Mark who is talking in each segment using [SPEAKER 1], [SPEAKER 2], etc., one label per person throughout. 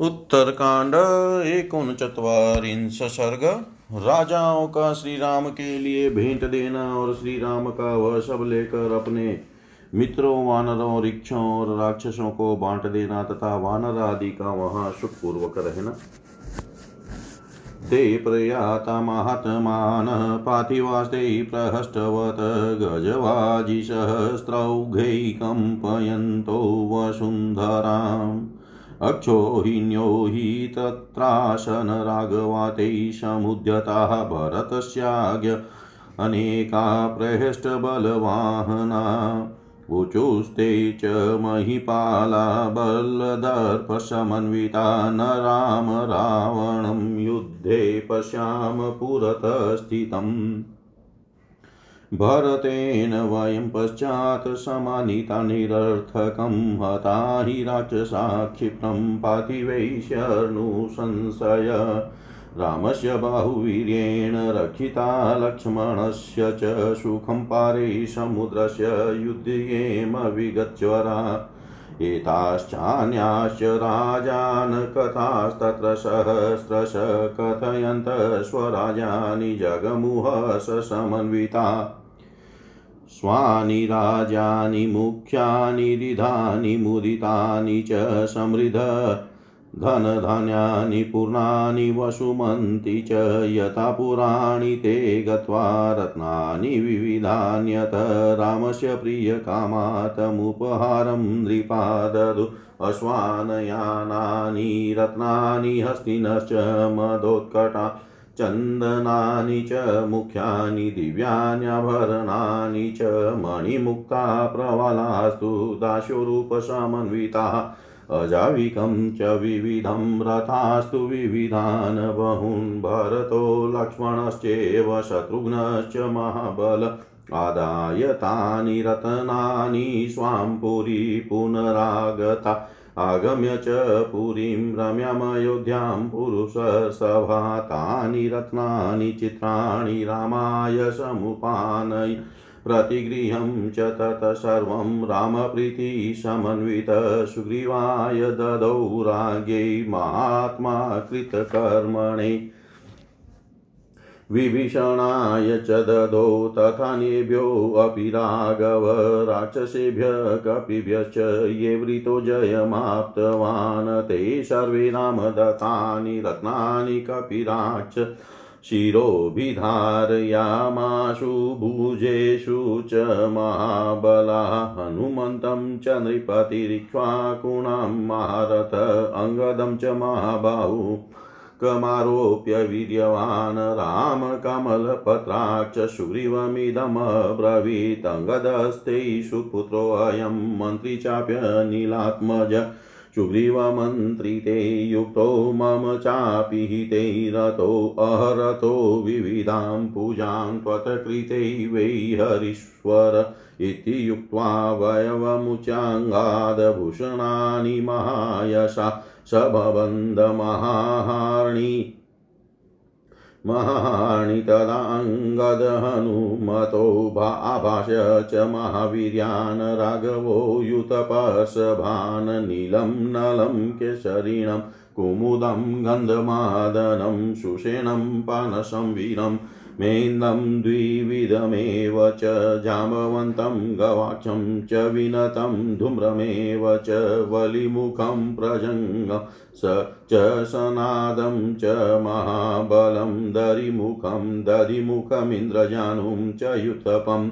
[SPEAKER 1] उत्तरकांड एकोनचत्वारिंश सर्ग राजाओं का श्री राम के लिए भेंट देना और श्री राम का वह सब लेकर अपने मित्रों, वानरों, रिक्षों और राक्षसों को बांट देना तथा वानर आदि का वहाँ सुखपूर्वक रहना। ते प्रयाता महात्मान पार्थिवास्ते प्रहष्टवत् गजवाजिसहस्रौघै कम्पयन्तो वसुन्धराम्। अक्षोहिण्यो हि तत्रासनराघवाते समुद्यताः भरतस्याज्ञ अनेका प्रहेष्टबलवाहना ऊचुस्ते च महिपाला बलदर्पसमन्विता न राम रावणं युद्धे पश्याम पुरतस्थितम् भरतेन वयं पश्चात् समानिता हता हि राक्षसा क्षिप्रं पातिवैश्यनुसंशय रामस्य बाहुवीर्येण रक्षिता लक्ष्मणस्य च सुखं पारे समुद्रस्य युध्येम विगज्वरा एताश्चान्याश्च राजान् कथास्तत्र सहस्रश कथयन्त स्वराजानि जगमुह समन्विता। स्वानि राजानि मुख्यानि रिधानि मुदितानि च समृद्ध, धनधान्यानि पूर्णानि वसुमन्ति च यथा पुराणि ते गत्वा रत्नानि विविधान्यत, रामस्य प्रियकामातमुपहारं नृपाददु, अश्वानयानानि रत्नानि हस्तिनश्च मदोत्कटा चन्दनानि च मुख्यानि, दिव्यान्याभरणानि च मणिमुक्ता प्रवलास्तु दाशोरूपसमन्विताः अजाविकं च विविधं रथास्तु विविधान् बहून्, भरतो लक्ष्मणश्चेव शत्रुघ्नश्च महाबल आदाय तानि रत्नानि स्वां पुरी पुनरागता आगम्य च पुरीं रम्यमयोध्यां पुरुषसभा तानि रत्नानि चित्राणि रामाय समुपानय प्रतिगृहं च तत् सर्वं रामप्रीतिसमन्वित सुग्रीवाय ददौ राज्ञै महात्मा कृतकर्मणे। विभीषणाय च ददौ तथान्येभ्योऽपि राघव राक्षसेभ्यः कपिभ्यश्च ये वृतो जयमाप्तवान् ते सर्वे रामदत्तानि रत्नानि कपिराक्ष शिरोभिधारयामाशु भुजेषु च महाबला हनुमन्तं च नृपतिरिक्ष्वाकुणां महारथ अङ्गदं च महाबाहु कमारोप्य वीर्यवान् रामकमलपत्राक्ष सुग्रीवमिदमब्रवीत् अङ्गदस्ते सुपुत्रोऽयं मन्त्री चाप्यनिलात्मज सुग्रीवमन्त्री ते युक्तो मम चापि हिते रतो अहरतो विविधां पूजां त्वत्कृते वै हरीश्वर इति युक्त्वा वयवमुचाङ्गादभूषणानि महायशा सभबन्धमहाहार्णि महाणि तदाङ्गदहनुमतो भाभाष्य च महावीर्यान् राघवो युतपशभान् नीलं नलं केशरिणं, कुमुदं गन्धमादनं, सुषेणं पानसंवीरम् मेन्दं द्विविधमेव च जाम्बवन्तं गवाक्षं च विनतं धूम्रमेव च वलिमुखं प्रजङ्गं स च सनादं च महाबलं दरिमुखं दधिमुखमिन्द्रजानुं च युतपम्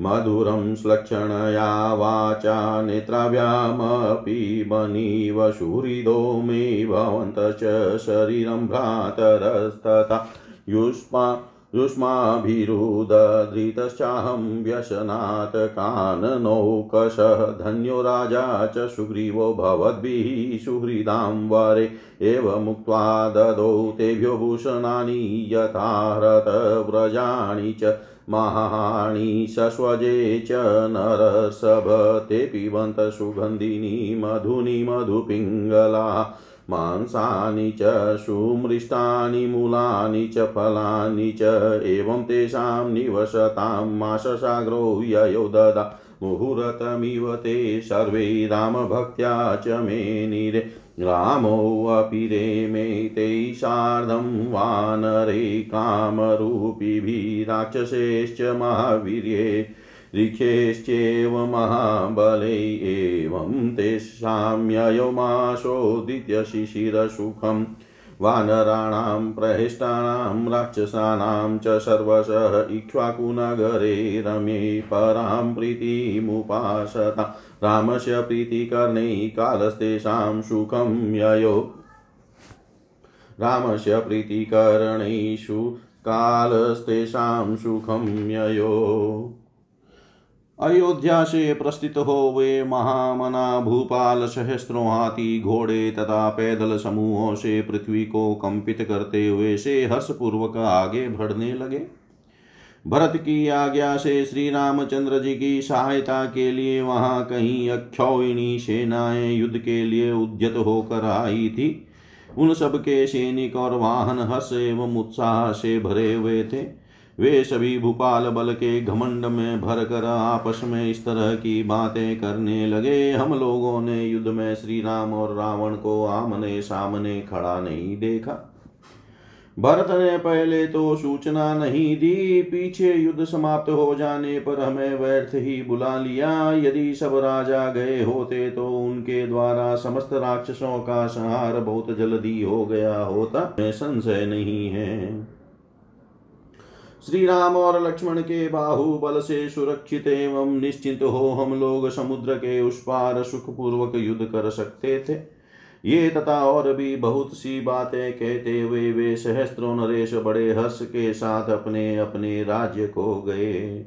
[SPEAKER 1] मधुरं श्लक्षणया वाचा नेत्राभ्यामपि मनीव सुहृदो मे भवन्तः च शरीरं भ्रातरस्तथा युष्मा युष्माभिरुदधृतश्चाहं व्यसनात् काननौकशः धन्यो राजा च सुग्रीवो भवद्भिः सुहृदां वरे एवमुक्त्वा ददौ तेभ्यो भूषणानि यथारथव्रजाणि च महाणि सस्वजे च नरसभ ते पिबन्त सुगन्धिनी मधुनि मधुपिङ्गला मांसानि च, सुमृष्टानि, मूलानि च, फलानि च, एवं तेषां निवसतां माशसाग्रो ययो ददा। मुहुरतमिव ते सर्वे रामभक्त्या च मे निरे। रामोऽपि रे मे ते सार्धं वानरे, कामरूपिभिः राक्षसेश्च महावीर्ये। ऋखेश्चेव महाबलै एवं तेषाम्ययमाशोदित्यशिशिरसुखम् वानराणां, प्रहेष्टानां, राक्षसानां च सर्वशः इक्ष्वाकुनगरे रमे परां प्रीतिमुपासता। रामस्य प्रीतिकर्णे कालस्तेषां सुखं ययो। रामस्य प्रीतिकरणेषु कालस्तेषां सुखं ययो। अयोध्या से प्रस्थित हो वे महामना भूपाल सहस्त्रों हाथी घोड़े तथा पैदल समूहों से पृथ्वी को कंपित करते हुए से हर्षपूर्वक आगे बढ़ने लगे। भरत की आज्ञा से श्री रामचंद्र जी की सहायता के लिए वहाँ कहीं अक्षौणी सेनाएँ युद्ध के लिए उद्यत होकर आई थी। उन सबके सैनिक और वाहन हर्ष एवं उत्साह से भरे हुए थे। वे सभी भूपाल बल के घमंड में भर कर आपस में इस तरह की बातें करने लगे। हम लोगों ने युद्ध में श्री राम और रावण को आमने सामने खड़ा नहीं देखा। भरत ने पहले तो सूचना नहीं दी। पीछे युद्ध समाप्त हो जाने पर हमें व्यर्थ ही बुला लिया। यदि सब राजा गए होते तो उनके द्वारा समस्त राक्षसों का संहार बहुत जल्दी हो गया होता। संशय नहीं है। श्री राम और लक्ष्मण के बाहुबल से सुरक्षित एवं निश्चिंत हो हम लोग समुद्र के उस पार सुखपूर्वक युद्ध कर सकते थे। ये तथा और भी बहुत सी बातें कहते हुए वे सहस्त्रों नरेश बड़े हर्ष के साथ अपने अपने राज्य को गए।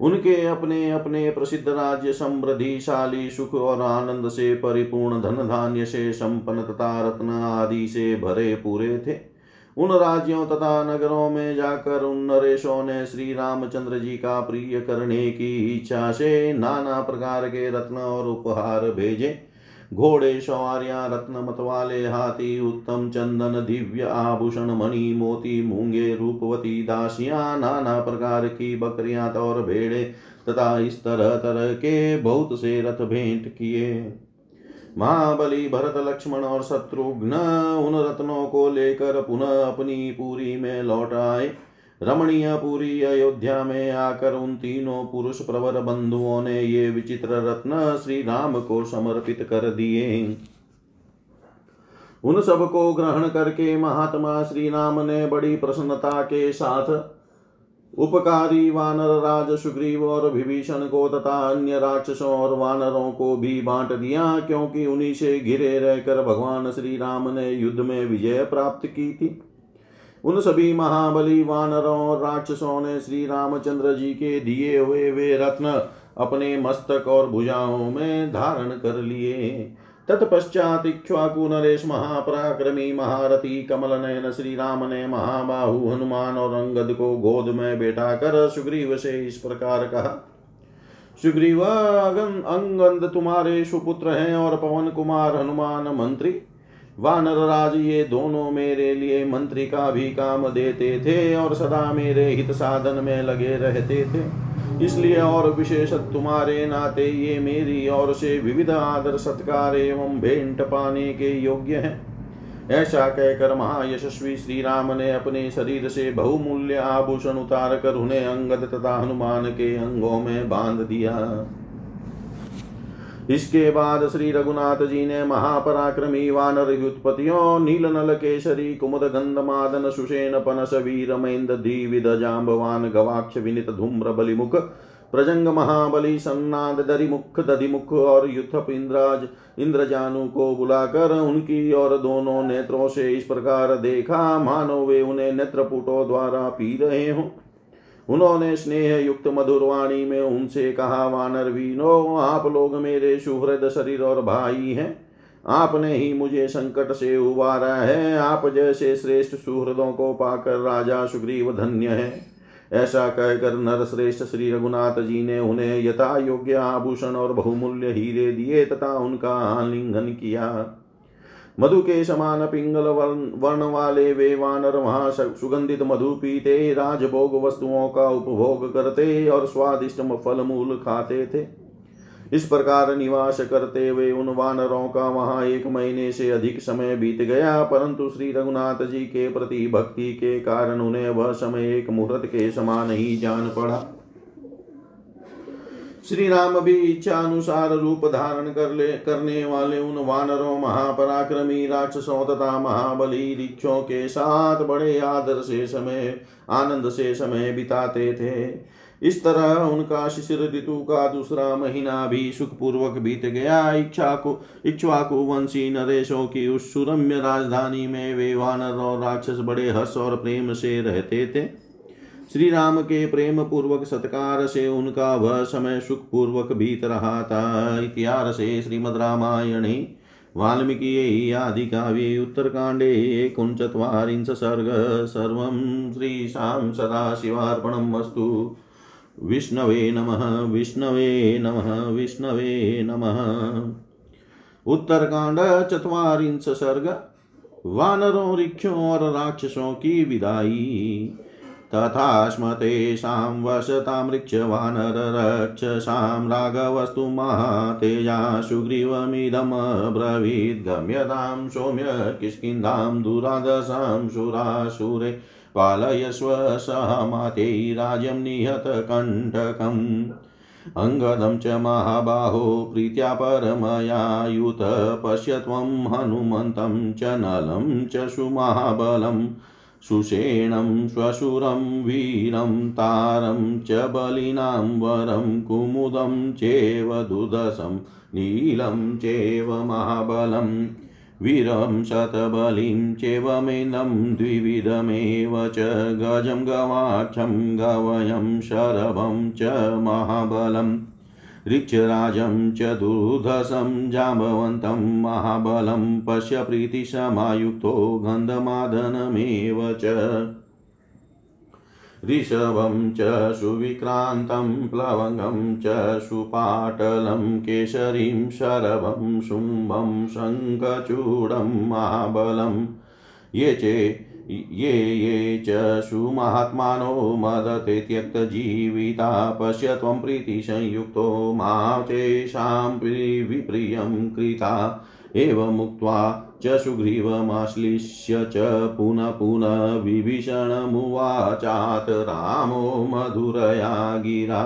[SPEAKER 1] उनके अपने अपने प्रसिद्ध राज्य समृद्धिशाली सुख और आनंद से परिपूर्ण धन धान्य से संपन्न तथा रत्न आदि से भरे पूरे थे। उन राज्यों तथा नगरों में जाकर उन नरेशों ने श्री रामचंद्र जी का प्रिय करने की इच्छा से नाना प्रकार के रत्न और उपहार भेजे। घोड़े, सवारियाँ, रत्न मत वाले हाथी, उत्तम चंदन, दिव्य आभूषण, मणि, मोती, मूँगे, रूपवती, दासियाँ, नाना प्रकार की बकरियाँ और भेड़े तथा इस तरह तरह के बहुत से रथ भेंट किए। महाबली भरत लक्ष्मण और शत्रुघ्न उन रत्नों को लेकर पुनः अपनी पूरी में लौट आए। रमणीय पूरी अयोध्या में आकर उन तीनों पुरुष प्रवर बंधुओं ने ये विचित्र रत्न श्री राम को समर्पित कर दिए। उन सबको ग्रहण करके महात्मा श्री राम ने बड़ी प्रसन्नता के साथ उपकारी वानर राज सुग्रीव और विभीषण को तथा अन्य राक्षसों और वानरों को भी बांट दिया, क्योंकि उन्हीं से घिरे रहकर भगवान श्री राम ने युद्ध में विजय प्राप्त की थी। उन सभी महाबली वानरों और राक्षसों ने श्री रामचंद्र जी के दिए हुए वे रत्न अपने मस्तक और भुजाओं में धारण कर लिए। तत्पश्चात इक्ष्वाकु नरेश महापराक्रमी महारथी कमल नयन श्री राम ने महाबाहु हनुमान और अंगद को गोद में बैठा कर सुग्रीव से इस प्रकार कहा, सुग्रीव अंगद तुम्हारे सुपुत्र हैं और पवन कुमार हनुमान मंत्री। वानर राज ये दोनों मेरे लिए मंत्री का भी काम देते थे और सदा मेरे हित साधन में लगे रहते थे। इसलिए और विशेष तुम्हारे नाते ये मेरी ओर से विविध आदर सत्कार एवं भेंट पाने के योग्य हैं। ऐसा कहकर महायशस्वी श्री राम ने अपने शरीर से बहुमूल्य आभूषण उतार कर उन्हें अंगद तथा हनुमान के अंगों में बाँध दिया। इसके बाद श्री रघुनाथ जी ने महापराक्रमी वानर व्युत्पत्तियों नील नल केसरी कुमुद गंध मादन सुषेण पनस, वीर महेंद्र द्विविद जाम्बवान गवाक्ष, विनित धूम्र, बलिमुख, प्रजंग महाबली, सन्नाद, दरिमुख, दधिमुख और युथप इंद्राज इंद्रजानु को बुलाकर उनकी और दोनों नेत्रों से इस प्रकार देखा, मानो वे उन्हें नेत्रपुटों द्वारा पी रहे हों। उन्होंने स्नेह युक्त मधुरवाणी में उनसे कहा, वानर वीनो, आप लोग मेरे सुहृद शरीर और भाई हैं। आपने ही मुझे संकट से उबारा है। आप जैसे श्रेष्ठ सुहृदों को पाकर राजा सुग्रीव धन्य है। ऐसा कहकर नर श्रेष्ठ श्री रघुनाथ जी ने उन्हें यथा योग्य आभूषण और बहुमूल्य हीरे दिए तथा उनका आलिंगन किया। मधु के समान पिंगल वर्ण वाले वे वानर वहाँ सुगंधित मधु पीते राजभोग वस्तुओं का उपभोग करते और स्वादिष्ट फल मूल खाते थे। इस प्रकार निवास करते हुए उन वानरों का वहाँ एक महीने से अधिक समय बीत गया, परंतु श्री रघुनाथ जी के प्रति भक्ति के कारण उन्हें वह समय एक मुहूर्त के समान ही जान पड़ा। श्री राम भी इच्छा अनुसार रूप धारण कर ले करने वाले उन वानरों, महापराक्रमी राक्षसों तथा महाबली रिक्षों के साथ बड़े आदर से समय, आनंद से समय बिताते थे। इस तरह उनका शिशिर ऋतु का दूसरा महीना भी सुखपूर्वक बीत गया। इच्छा को इच्छुआकु वंशी नरेशों की उस सुरम्य राजधानी में वे वानर और राक्षस बड़े हर्ष और प्रेम से रहते थे। श्री राम के प्रेम पूर्वक सत्कार से उनका वह समय सुख पूर्वक बीत रहा था। इतिहास श्रीमद रामायणे वाल्मीकि आदि काव्ये उत्तरकाण्डे, एकोनचत्वारिंश सर्ग, सर्वं श्रीशां सदाशिवार्पणम् अस्तु विष्णवे नमः विष्णवे नमः विष्णवे नमः। उत्तरकांड चतवारिंश सर्ग, वानरों रिक्षों और राक्षसों की विदाई। तथा स्म तेषां वसतां राघवस्तु महातेजा सुग्रीवमिदमब्रवीद् गम्यतां सौम्य किष्किन्धां दुरादशां सुरासुरे पालयस्व सहमातैराज्यं निहतकण्टकम् अङ्गदं च महाबाहो प्रीत्या परमयायुत पश्य त्वं हनुमन्तं च नलं च सुमहाबलम्। सुषेणं श्वशुरं वीरं तारं च बलिनां वरं कुमुदं चेव दुदशं, नीलं चेव महाबलम् वीरं शतबलिं चेवमेनं द्विविधमेव च गजं गवाक्षं गवयं, शरभं च महाबलम् ऋक्षराजं च दुर्धसं जाम्बवन्तं महाबलं पश्य प्रीतिसमायुक्तो गन्धमादनमेव च। ऋषभं च सुविक्रान्तं, प्लवङ्गं च सुपाटलं केसरीं शरभं, शुम्भं, शङ्खचूडं, महाबलं। ये चे ये ये च सुमहात्मानो मदते त्यक्तजीविता, पश्य त्वं प्रीतिसंयुक्तो मा तेषां विप्रियं कृता एवमुक्त्वा च सुग्रीवमाश्लिष्य च पुनः पुनः रामो मधुरया गिरा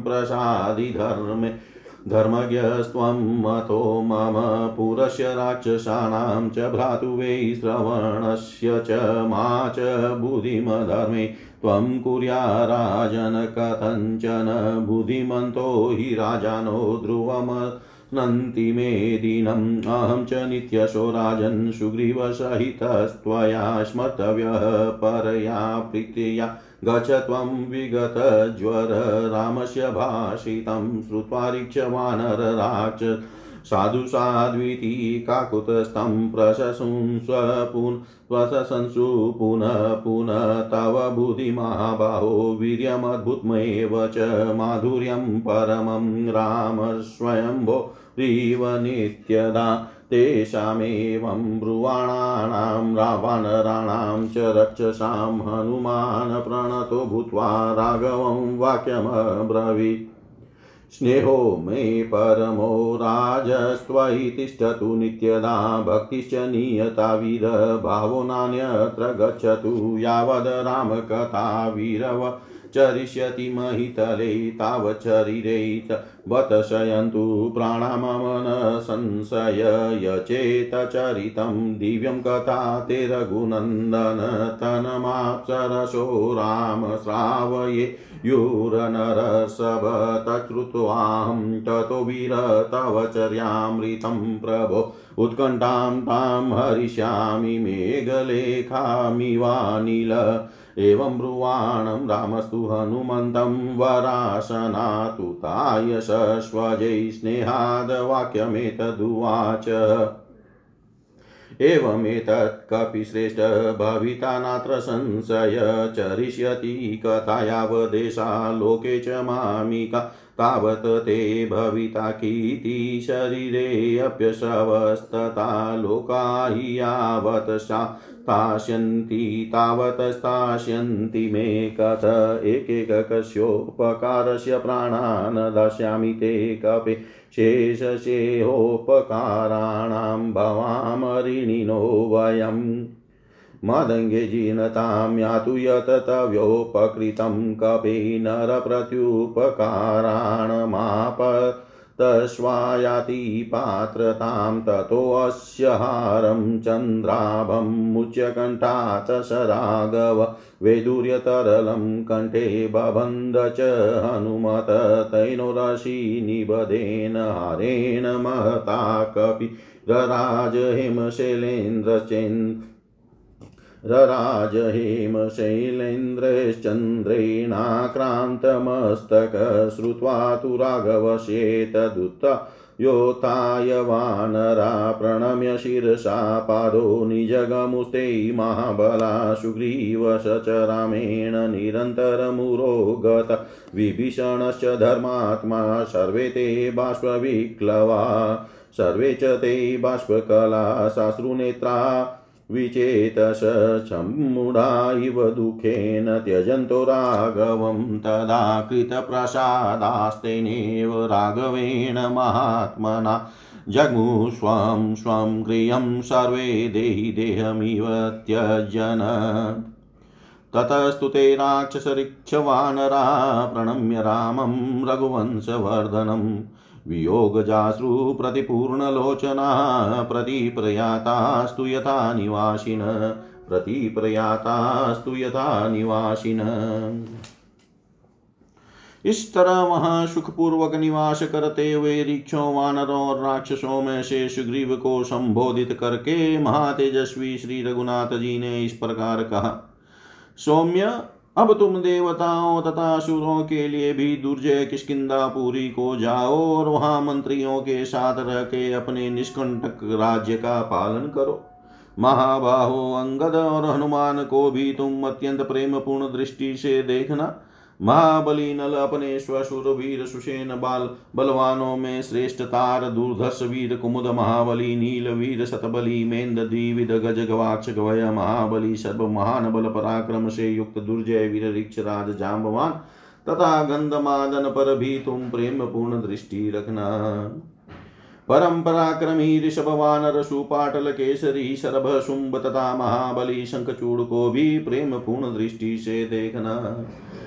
[SPEAKER 1] प्रसादिधर्मे धर्मज्ञस्त्वं मतो मम पुरस्य राक्षसानां च भ्रातुवे श्रवणस्य च मा च बुद्धिमधर्मे। त्वं कुर्या राजन कथञ्चन बुद्धिमन्तो हि राजानो ध्रुवम नन्ति मे दीनम्। अहं च नित्यशो राजन् सुग्रीवसहितस्त्वया स्मर्तव्यः परया प्रीत्या गच्छ त्वं विगतज्वर रामस्य भाषितं श्रुत्वा रीक्षवानरराक्ष साधु साध्वीति काकुतस्थं प्रशंस्व पुन् प्रशंसु पुनः पुनः तव बुद्धिमहाबाहो वीर्यमद्भुतमेव च माधुर्यं परमं राम प्रीव नित्यदा तेषामेवं ब्रुवाणानां रावानराणां च रक्षसां हनुमान् प्रणतो भूत्वा राघवं वाक्यमब्रवीत्। स्नेहो मे परमो राजस्त्वयि तिष्ठतु नित्यदा, भक्तिश्च नीयता वीरभावो नान्यत्र गच्छतु, यावद् रामकथा वीरव चरिष्यति महितले तावच्छरीरे बत शयन्तु प्राणाममन संशय यचेतचरितं दिव्यं कथा ते रघुनन्दन तनमाप्सरसो राम श्रावये युरनरसभ तच्छ्रुत्वाहं ततो वीर तव चर्यामृतं प्रभो। उत्कण्ठां तां हरिष्यामि मेघलेखामिवानिल एवं ब्रुवाणं रामस्तु हनुमन्तं वरासनातुताय सस्वजै स्नेहादवाक्यमेतदुवाच एवमेतत् कपिश्रेष्ठ भविता नात्र संशय चरिष्यति कथायावदेशा लोके च मामिका। तावत् ते भविता कीर्ति शरीरेऽप्यशवस्तथा लोका हि यावत् स्थास्यन्ति तावत् स्थास्यन्ति मे कथ। एकैककस्योपकारस्य प्राणान् दास्यामि ते कपे। शेषशेहोपकाराणां भवामरिणिनो वयम्। मदङ्गे जीर्णतां यातु यत तव्योपकृतं कपि नरप्रत्युपकाराणमापतस्वायाति पात्रतां ततोऽस्य हारं चन्द्राभं मुच्यकण्ठात् स राघव वैदुर्यतरलं कण्ठे बबन्ध च हनुमत तैनोरसि निबधेन हारेण महता कपि रराज हेमशैलेन्द्रचेन् रराज हेमशैलेन्द्रश्चन्द्रेणाक्रान्तमस्तक श्रुत्वा तु राघवशेतदुत्थ योत्थाय वानरा प्रणम्य शिरसा पादो निजगमुस्ते महाबला सुग्रीव स च रामेण निरन्तरमुरोगत विभीषणश्च धर्मात्मा सर्वे ते बाष्पविक्लवा, सर्वे च ते बाष्पकला साश्रुनेत्रा विचेतस सम्मूढा इव दुःखेन त्यजन्तो राघवं तदा कृतप्रसादास्तेनेव राघवेण महात्मना। जग्मु स्वं गृहं सर्वे देहि देहमिव त्यजन। ततस्तु ते राक्षसरिक्षवानरा प्रणम्य रामं रघुवंशवर्धनम्। वियोगजाश्रु प्रतिपूर्णलोचना, प्रतिप्रयातास्तु यथा निवासिन, प्रतिप्रयातास्तु यथा निवासिन। इस तरह वहाँ सुखपूर्वक निवास करते हुए ऋक्षों, वानरों और राक्षसों में से सुग्रीव को संबोधित करके महातेजस्वी श्री रघुनाथ जी ने इस प्रकार कहा, सौम्य अब तुम देवताओं तथा असुरों के लिए भी दुर्जय किष्किंदापुरी को जाओ और वहाँ मंत्रियों के साथ रह के अपने निष्कंटक राज्य का पालन करो। महाबाहो, अंगद और हनुमान को भी तुम अत्यंत प्रेम पूर्ण दृष्टि से देखना। महाबली नल अपने स्वशुर वीर सुषेन बाल बलवानों में श्रेष्ठ तार दूरधर्ष वीर कुमुद महाबली नील वीर सतबली मेन्द द्विविद गज गवाक्ष गवय महाबली सर्व महान बल पराक्रम से युक्त दुर्जय वीर ऋक्ष राज जाम्बवान तथा गंधमादन पर भी तुम प्रेम पूर्ण दृष्टि रखना परम पराक्रमी ऋषभ वानर सुपाटल केसरी शरभ शुंभ तथा महाबली शंखचूड़ को भी प्रेम पूर्ण दृष्टि से देखना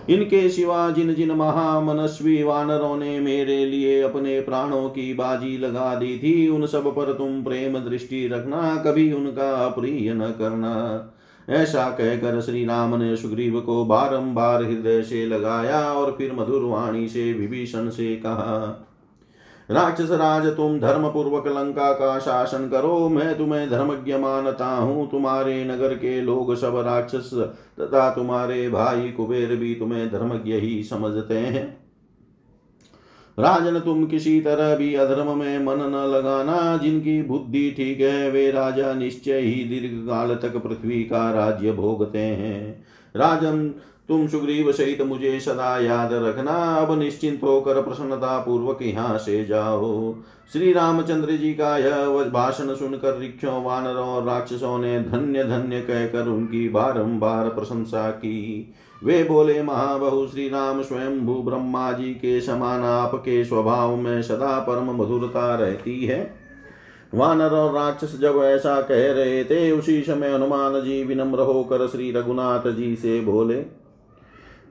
[SPEAKER 1] इनके सिवा जिन जिन महामनस्वी वानरों ने मेरे लिए अपने प्राणों की बाजी लगा दी थी, उन सब पर तुम प्रेम दृष्टि रखना, कभी उनका अप्रिय न करना। ऐसा कहकर श्री राम ने सुग्रीव को बारंबार हृदय से लगाया और फिर मधुर वाणी से विभीषण से कहा राक्षस राज तुम धर्म पूर्वक लंका का शासन करो, मैं तुम्हें धर्मज्ञ मानता हूँ। तुम्हारे नगर के लोग सब राक्षस तथा तुम्हारे भाई कुबेर भी तुम्हें धर्मज्ञ ही समझते हैं। राजन, तुम किसी तरह भी अधर्म में मन न लगाना। जिनकी बुद्धि ठीक है, वे राजा निश्चय ही दीर्घ काल तक पृथ्वी का राज्य भोगते हैं। राजन तुम सुग्रीव सहित मुझे सदा याद रखना। अब निश्चिंत होकर प्रसन्नता पूर्वक यहाँ से जाओ। श्री रामचंद्र जी का यह भाषण सुनकर रिक्षों, वानरों और राक्षसों ने धन्य धन्य कहकर उनकी बारंबार प्रशंसा की। वे बोले, महाबहु श्री राम स्वयं भू ब्रह्मा जी के समान आपके स्वभाव में सदा परम मधुरता रहती है। वानर और राक्षस जब ऐसा कह रहे थे, उसी समय हनुमान जी विनम्र होकर श्री रघुनाथ जी से बोले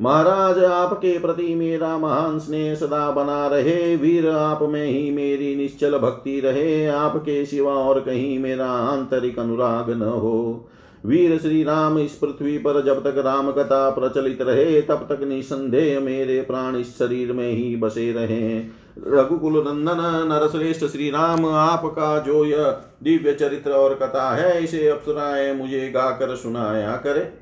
[SPEAKER 1] महाराज, आपके प्रति मेरा महान स्नेह सदा बना रहे। वीर आप में ही मेरी निश्चल भक्ति रहे। आपके सिवा और कहीं मेरा आंतरिक अनुराग न हो। वीर श्री राम इस पृथ्वी पर जब तक राम कथा प्रचलित रहे, तब तक निसंदेह मेरे प्राण इस शरीर में ही बसे रहे। रघुकुल नंदन, नरश्रेष्ठ श्री राम, आपका जो यह दिव्य चरित्र और कथा है, इसे अप्सराएँ मुझे गाकर सुनाया करे।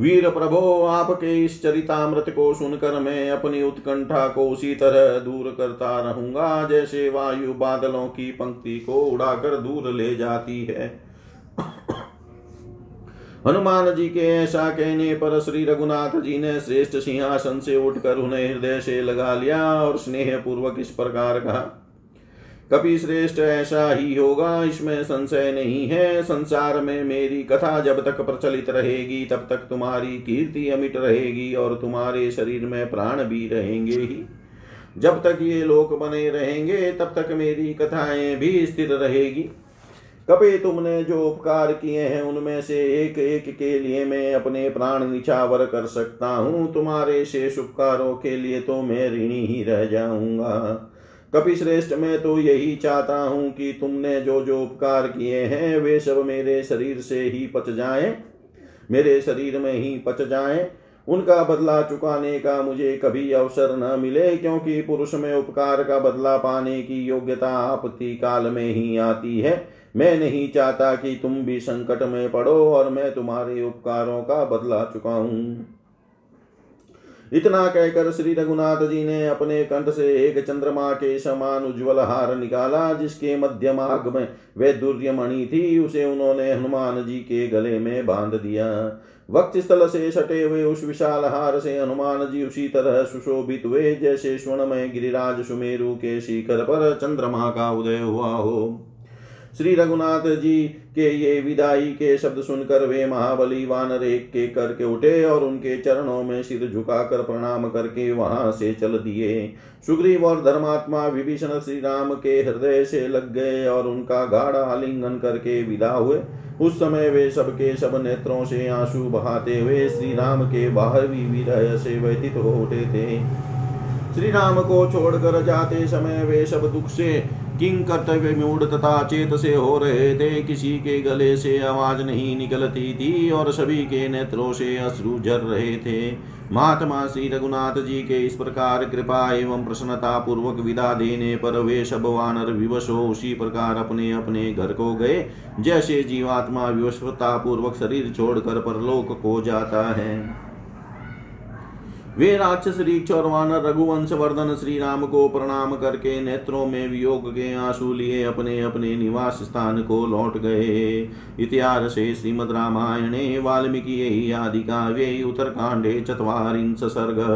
[SPEAKER 1] वीर प्रभो, आपके इस चरितामृत को सुनकर मैं अपनी उत्कंठा को उसी तरह दूर करता रहूँगा, जैसे वायु बादलों की पंक्ति को उड़ाकर दूर ले जाती है। हनुमान जी के ऐसा कहने पर श्री रघुनाथ जी ने श्रेष्ठ सिंहासन से उठकर उन्हें हृदय से लगा लिया और स्नेह पूर्वक इस प्रकार कहा कपि श्रेष्ठ ऐसा ही होगा, इसमें संशय नहीं है। संसार में मेरी कथा जब तक प्रचलित रहेगी, तब तक तुम्हारी कीर्ति अमिट रहेगी और तुम्हारे शरीर में प्राण भी रहेंगे ही। जब तक ये लोक बने रहेंगे, तब तक मेरी कथाएँ भी स्थिर रहेगी। कभी तुमने जो उपकार किए हैं, उनमें से एक एक के लिए मैं अपने प्राण निछावर कर सकता हूँ। तुम्हारे शेष उपकारों के लिए तो मैं ऋणी ही रह जाऊँगा। कपि श्रेष्ठ मैं तो यही चाहता हूँ कि तुमने जो जो उपकार किए हैं, वे सब मेरे शरीर से ही पच जाए, मेरे शरीर में ही पच जाए। उनका बदला चुकाने का मुझे कभी अवसर न मिले, क्योंकि पुरुष में उपकार का बदला पाने की योग्यता आपत्ति काल में ही आती है। मैं नहीं चाहता कि तुम भी संकट में पड़ो और मैं तुम्हारे उपकारों का बदला चुकाऊं। इतना कहकर श्री रघुनाथ जी ने अपने कंठ से एक चंद्रमा के समान उज्ज्वल हार निकाला, जिसके मध्य मार्ग में वे दुर्यमणि थी, उसे उन्होंने हनुमान जी के गले में बाँध दिया। वक्त स्थल से सटे हुए उस विशाल हार से हनुमान जी उसी तरह सुशोभित हुए, जैसे स्वर्ण में गिरिराज सुमेरु के शिखर पर चंद्रमा का उदय हुआ हो। श्री रघुनाथ जी के ये विदाई के शब्द सुनकर वे महाबली वानर एक के करके उठे और उनके चरणों में सिर झुकाकर प्रणाम करके वहाँ से चल दिए। सुग्रीव और धर्मात्मा विभीषण श्री राम के हृदय से लग गए और उनका गाढ़ा आलिंगन करके विदा हुए। उस समय वे सबके सब नेत्रों से आँसू बहाते हुए श्री राम के बाहर भी विरह से व्यतीत हो उठे थे। श्री राम को छोड़कर जाते समय वे सब दुख से किंग कर्तव्य मूड तथा चेत से हो रहे थे, किसी के गले से आवाज़ नहीं निकलती थी, और सभी के नेत्रों से अश्रु जर रहे थे। महात्मा श्री रघुनाथ जी के इस प्रकार कृपा एवं प्रसन्नता पूर्वक विदा देने पर वे सब वानर विवश हो उसी प्रकार अपने अपने घर को गए, जैसे जीवात्मा विवशता पूर्वक शरीर छोड़कर परलोक को जाता है। वे राक्षस रीक्ष और वानर, रघुवंश वर्धन श्री राम को प्रणाम करके नेत्रों में वियोग के आँसू लिए अपने अपने निवास स्थान को लौट गए। इतिहास श्रीमद रामायणे, वाल्मीकि आदि काव्ये, उत्तरकांडे, चत्वारिंश सर्ग।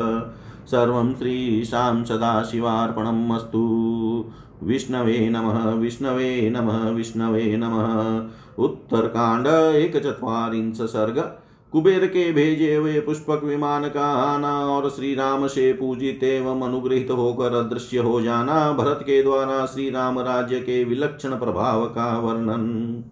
[SPEAKER 1] सर्वं श्रीशां सदाशिवार्पणम् अस्तु। विष्णवे नमः विष्णवे नमः विष्णवे नमः। उत्तरकांड, एकचत्वारिंश सर्ग। कुबेर के भेजे हुए पुष्पक विमान का आना और श्री राम से पूजित एवं अनुग्रहित होकर अदृश्य हो जाना भरत के द्वारा श्री राम राज्य के विलक्षण प्रभाव का वर्णन।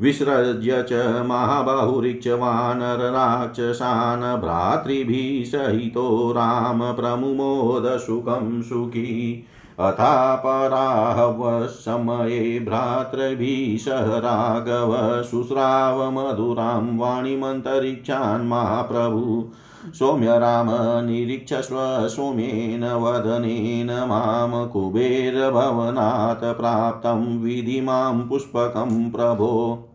[SPEAKER 1] विसृज्य च महाबाहुरिक्षवानर राक्षसान भ्रातृभिः सहितो राम प्रमुमोद सुखं सुखी। अथापराहवसमये भ्रातृभिः सह राघव शुश्राव मधुरां वाणीमन्तरिक्षान् महाप्रभु। सौम्य राम निरीक्षस्व सौम्येन वदनेन माँ कुबेरभवनात् प्राप्तं विधि माँ पुष्पकं प्रभो।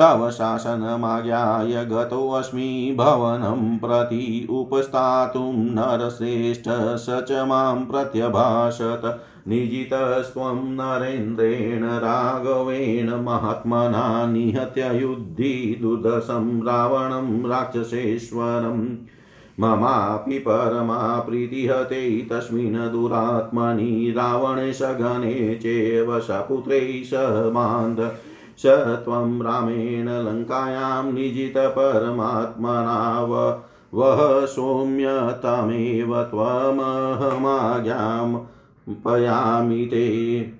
[SPEAKER 1] तव शासनमाज्ञाय गतोऽस्मि भवनं प्रति उपस्थातुं नरश्रेष्ठ स च माँ प्रत्यभाषत। निजितस्त्वं नरेन्द्रेण राघवेण महात्मना निहत्य युद्धि दुर्दशं रावणं राक्षसेश्वरम् ममापि परमा प्रीतिहते तस्मिन् दुरात्मनि रावणे सगणे चेव सपुत्रै स मान्द। स त्वं रामेण लङ्कायां निजितपरमात्मनाव वः सौम्य त्वमहमाज्ञां पयामि ते।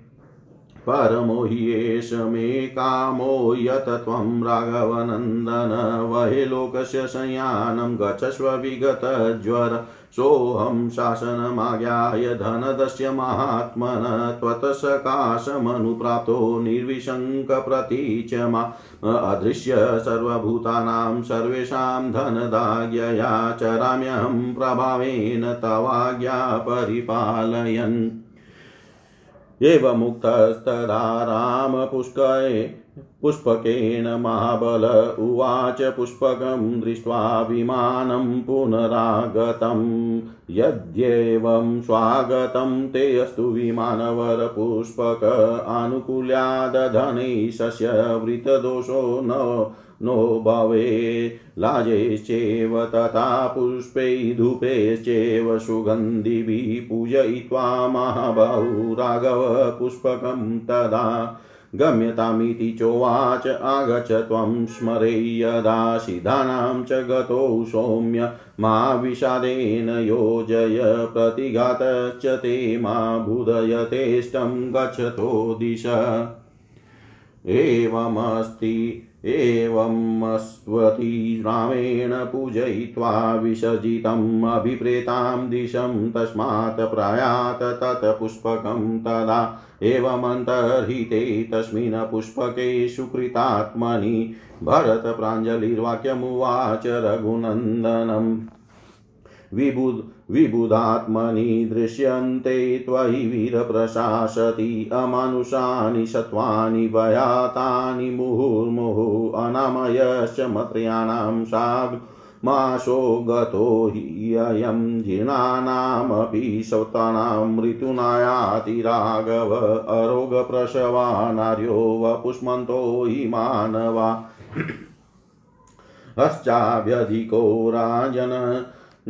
[SPEAKER 1] परमो हि मे कामो यत त्वं राघवनन्दन वहे लोकस्य संयानं गच्छस्व विगतज्वर। सोऽहं शासनमाज्ञाय धनदस्य महात्मन त्वत्सकाशमनुप्राप्तो निर्विशङ्कप्रतीच मा अदृश्य सर्वभूतानां सर्वेषां धनदाज्ञया चराम्यहं प्रभावेन तवाज्ञा परिपालयन् एवमुक्तस्तदा रामपुष्कये पुष्पकेन महाबल उवाच पुष्पकं दृष्ट्वा विमानं पुनरागतं। यद्येवं स्वागतं ते अस्तु विमानवरपुष्पक आनुकूल्यादधनैशस्य वृतदोषो न नो भवे लाजैश्चैव तथा पुष्पै धूपैश्चैव सुगन्धिभिः पूजयित्वा महाबाहु राघव पुष्पकं तदा गम्यतामिति चोवाच आगच्छ त्वं स्मरे यदा सिद्धानां च गतौ सौम्य मा विषादेन योजय प्रतिघातश्च ते मा बुधयतेष्टं गच्छतो दिश। एवमस्ति एवमस्त्वति रामेण पूजयित्वा विसर्जितम् अभिप्रेतां दिशं तस्मात् प्रायात् तत् पुष्पकं तदा एवमन्तर्हिते तस्मिन् पुष्पके सुकृतात्मनि भरतप्राञ्जलिर्वाक्यमुवाच रघुनन्दनम्। विबुध विबुधात्मनि दृश्यन्ते त्वयि वीरप्रशासति अमानुषानि सत्त्वानि भयातानि मुहुर्मुहुः अनामयश्च मत्र्याणां साग् माशो गतो हि अयं जीर्णानामपि सौतानां ऋतुनायाति राघव अरोगप्रसवा नार्यो वपुष्मन्तो हि मानवा हश्चाभ्यधिको राजन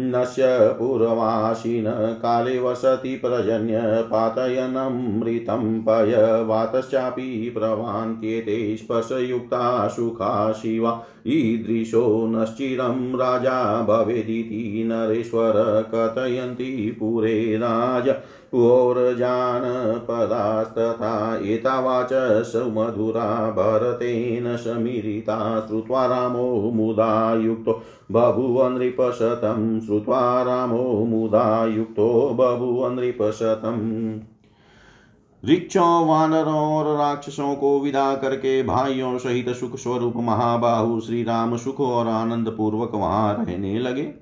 [SPEAKER 1] नस्य पुरवासिन काले वसति पर्जन्य पातयनमृतं पय वातश्चापि प्रवान्त्येते स्पर्शयुक्ता सुखा शिवा ईदृशो नश्चिरं राजा भवेदिति नरेश्वर कथयन्ति पुरे राज। पौरजानपदास्तथा एतावाच सुमधुरा भरतेन समीरिता श्रुत्वा रामो मुदा युक्तो बभुव नृपशतं श्रुत्वा रामो मुदा युक्तो बभुव नृपशतम् वृक्षों वानरों और राक्षसों को विदा करके भाइयों सहित सुख स्वरूप महाबाहु श्री राम सुख और आनंद पूर्वक वहाँ रहने लगे।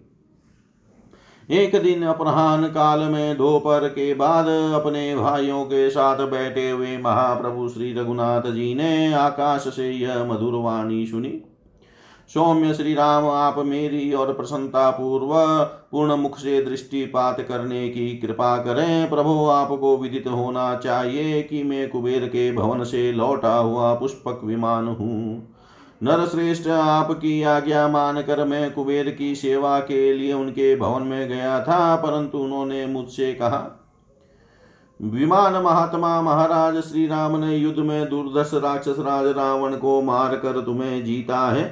[SPEAKER 1] एक दिन अपराह्न काल में दोपहर के बाद अपने भाइयों के साथ बैठे हुए महाप्रभु श्री रघुनाथ जी ने आकाश से यह मधुर वाणी सुनी। सौम्य श्री राम, आप मेरी और प्रसन्नता पूर्व, पूर्ण मुख से दृष्टिपात करने की कृपा करें। प्रभु, आपको विदित होना चाहिए कि मैं कुबेर के भवन से लौटा हुआ पुष्पक विमान हूँ। नर श्रेष्ठ आपकी आज्ञा मानकर मैं कुबेर की सेवा के लिए उनके भवन में गया था, परंतु उन्होंने मुझसे कहा, विमान महात्मा महाराज श्री राम ने युद्ध में दुर्दश राक्षस राज रावण को मार कर तुम्हें जीता है।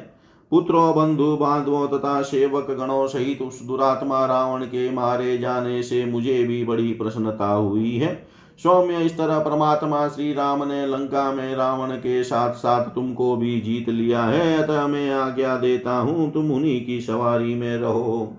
[SPEAKER 1] पुत्रों, बंधु, बांधवों तथा सेवक गणों सहित उस दुरात्मा रावण के मारे जाने से मुझे भी बड़ी प्रसन्नता हुई है। सौम्य इस तरह परमात्मा श्री राम ने लंका में रावण के साथ साथ तुमको भी जीत लिया है, अतः मैं आज्ञा देता हूँ, तुम उन्हीं की सवारी में रहो।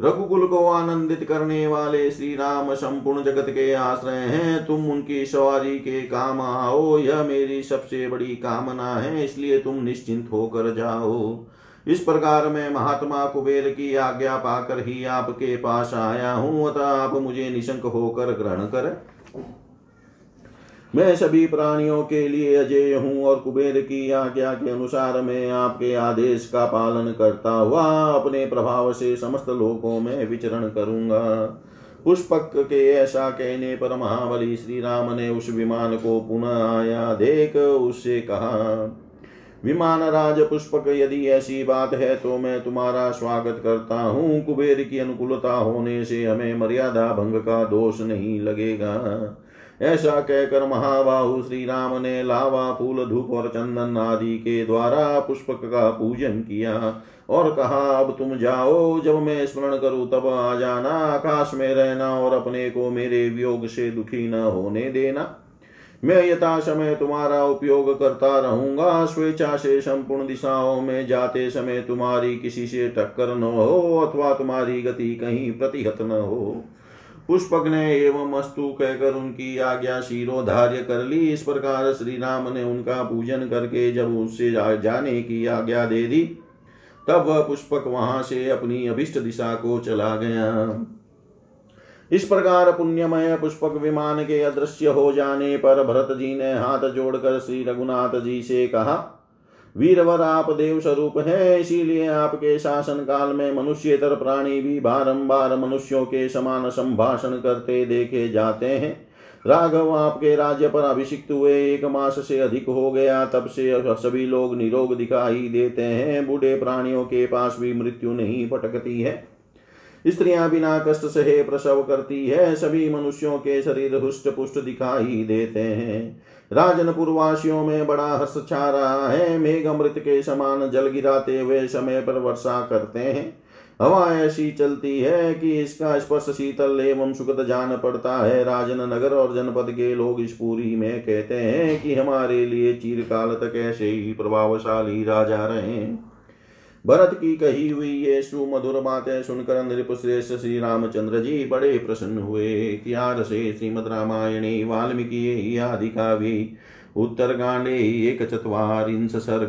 [SPEAKER 1] रघुकुल को आनंदित करने वाले श्री राम संपूर्ण जगत के आश्रय हैं, तुम उनकी सवारी के काम आओ, यह मेरी सबसे बड़ी कामना है, इसलिए तुम निश्चिंत होकर जाओ। इस प्रकार मैं महात्मा कुबेर की आज्ञा पाकर ही आपके पास आया हूँ, अतः आप मुझे निशंक होकर ग्रहण करें। मैं सभी प्राणियों के लिए अजय हूँ और कुबेर की आज्ञा के अनुसार मैं आपके आदेश का पालन करता हुआ अपने प्रभाव से समस्त लोकों में विचरण करूँगा। पुष्पक के ऐसा कहने पर महाबली श्री राम ने उस विमान को पुनः आया, देख उससे कहा विमान राज पुष्पक यदि ऐसी बात है तो मैं तुम्हारा स्वागत करता हूँ। कुबेर की अनुकूलता होने से हमें मर्यादा भंग का दोष नहीं लगेगा। ऐसा कहकर महाबाहु श्री राम ने लावा, फूल, धूप और चंदन आदि के द्वारा पुष्पक का पूजन किया और कहा, अब तुम जाओ, जब मैं स्मरण करूँ तब आ जाना। आकाश में रहना और अपने को मेरे वियोग से दुखी न होने देना। मैं यथा समय तुम्हारा उपयोग करता रहूँगा। स्वेच्छा से संपूर्ण दिशाओं में जाते समय तुम्हारी किसी से टक्कर न हो अथवा तुम्हारी गति कहीं प्रतिहत न हो। पुष्पक ने एवं अस्तु कहकर उनकी आज्ञा शिरोधार्य कर ली। इस प्रकार श्री राम ने उनका पूजन करके जब उससे जाने की आज्ञा दे दी, तब वह पुष्पक वहाँ से अपनी अभिष्ट दिशा को चला गया। इस प्रकार पुण्यमय पुष्पक विमान के अदृश्य हो जाने पर भरत जी ने हाथ जोड़कर श्री रघुनाथ जी से कहा, वीरवर आप देव स्वरूप है, इसीलिए आपके शासन काल में मनुष्यतर प्राणी भी बारंबार मनुष्यों के समान संभाषण करते देखे जाते हैं। राघव आपके राज्य पर अभिषिक्त हुए एक मास से अधिक हो गया, तब से सभी लोग निरोग दिखाई देते हैं। बूढ़े प्राणियों के पास भी मृत्यु नहीं भटकती है। स्त्रियाँ बिना कष्ट सहे प्रसव करती है, सभी मनुष्यों के शरीर हुष्ट पुष्ट दिखाई देते हैं। राजन पूर्वासियों में बड़ा हर्ष छा रहा है, मेघ अमृत के समान जल गिराते हुए समय पर वर्षा करते हैं। हवा ऐसी चलती है कि इसका स्पर्श शीतल एवं सुखद जान पड़ता है। राजन नगर और जनपद के लोग इस पूरी में कहते हैं कि हमारे लिए चीरकाल तक ऐसे ही प्रभावशाली राजा रहे। भरत की कही हुई ये सुमधुर बातें सुनकर नृपश्रेष्ठ श्री रामचंद्र जी बड़े प्रसन्न हुए इतिहास से श्रीमद रामायणे वाल्मीकि आदि काव्ये उत्तरकाण्डे एकचत्वारिंश सर्ग।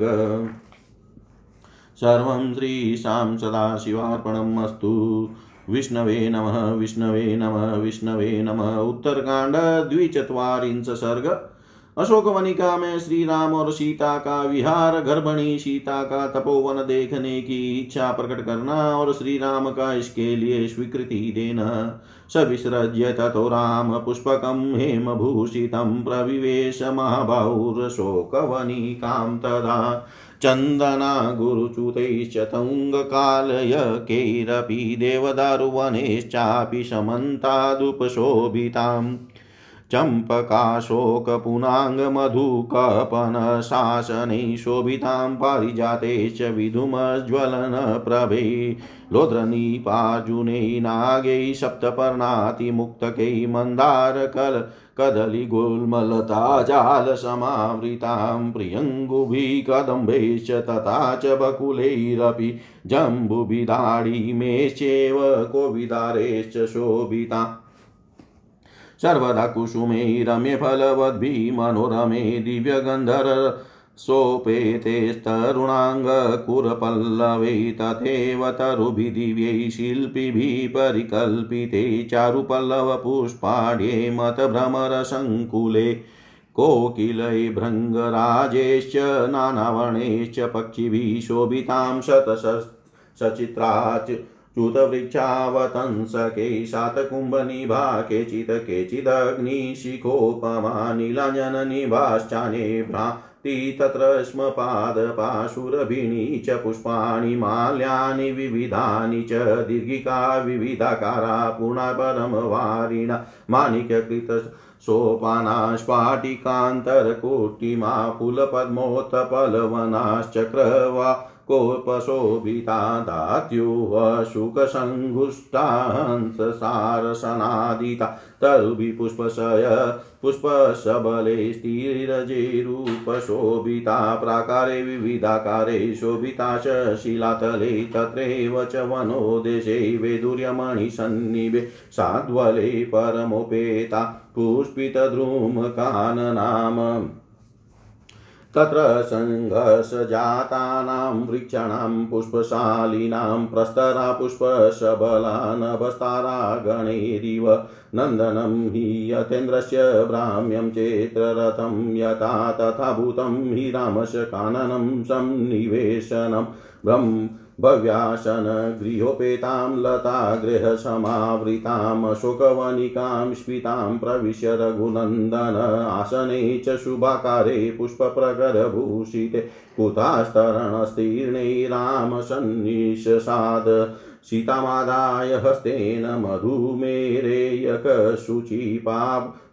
[SPEAKER 1] सर्वं श्रीशां सदाशिवार्पणम् अस्तु। विष्णवे नमः विष्णवे नमः विष्णवे नमः। उत्तरकाण्ड द्विचत्वारिंश सर्ग। अशोक वनिका में श्री राम और सीता का विहार, गर्भणी सीता का तपोवन देखने की इच्छा प्रकट करना और श्री राम का इसके लिए स्वीकृति देना। सविसृज्य ततो राम पुष्पकं हेमभूषितं प्रविवेश महाबाहुरशोकवनिकां तदा। चन्दना गुरुच्युतैश्च तुङ्गकालयकैरपि देवदारुवनैश्चापि समन्तादुपशोभिताम्। चम्पकाशोकपुनाङ्गमधुकपनशासनै शोभितां पारिजातैश्च विधुमज्ज्वलनप्रभे लोद्रनीपार्जुनै नागै सप्तपर्णातिमुक्तकै मन्दारकल कदलीगुल्मलताजालसमावृतां प्रियङ्गुभिः कदम्बैश्च तथा च बकुलैरपि जम्बुभिदाडिमेश्चैव कोविदारैश्च शोभिता सर्वदा कुसुमे रम्यफलवद्भिः मनोरमे दिव्यगन्धर सोपेतेस्तरुणाङ्गकुरपल्लवै तथैव तरुभिदिव्यै शिल्पिभिः परिकल्पिते चारुपल्लवपुष्पाढ्ये मतभ्रमरसङ्कुले कोकिलै भृङ्गराजेश्च नानावर्णैश्च पक्षिभिः शोभितां शतश सचित्राच च्युतवृक्षावतंसके शातकुम्भनिभा केचित् केचिदग्निशिखोपमा नीलाञ्जननिभाश्चाने भ्रान्ति तत्र स्म पादपाशुरभिणी च पुष्पाणि माल्यानि विविधानि च दीर्घिका विविधाकारा पूर्णपरमवारिणा माणिक्यकृत सोपाना स्फाटिकान्तरकोटिमा कोपशोभिता दात्युवशुकसङ्गुष्टांससारसनादिता तरुभिपुष्पशय पुष्पशबले स्थिरजेरूपशोभिता, प्राकारे विविधाकारे शोभिता च शिलातले, तत्रैव च वनोदेशे वैदुर्यमणिसन्निभे साध्वले परमोपेता, पुष्पितद्रुमकाननाम। तत्र सङ्घर्षजातानां वृक्षाणां पुष्पशालिनां प्रस्तरा पुष्पशबला नभस्तारा गणैरिव नन्दनं हि यतेन्द्रस्य भ्राम्यं चेत्ररथं यथा तथा भूतं हि रामस्य काननं संनिवेशनं ब्रह्म भव्यासनगृहोपेतां लतागृहसमावृतां शोकवनिकां स्फीतां प्रविश्य रघुनन्दन आसने च शुभाकारे पुष्पप्रकरभूषिते कुतास्तरणस्तीर्णे रामसन्निशसाद सीतामादाय हस्तेन मधुमेरेयकशुचिपा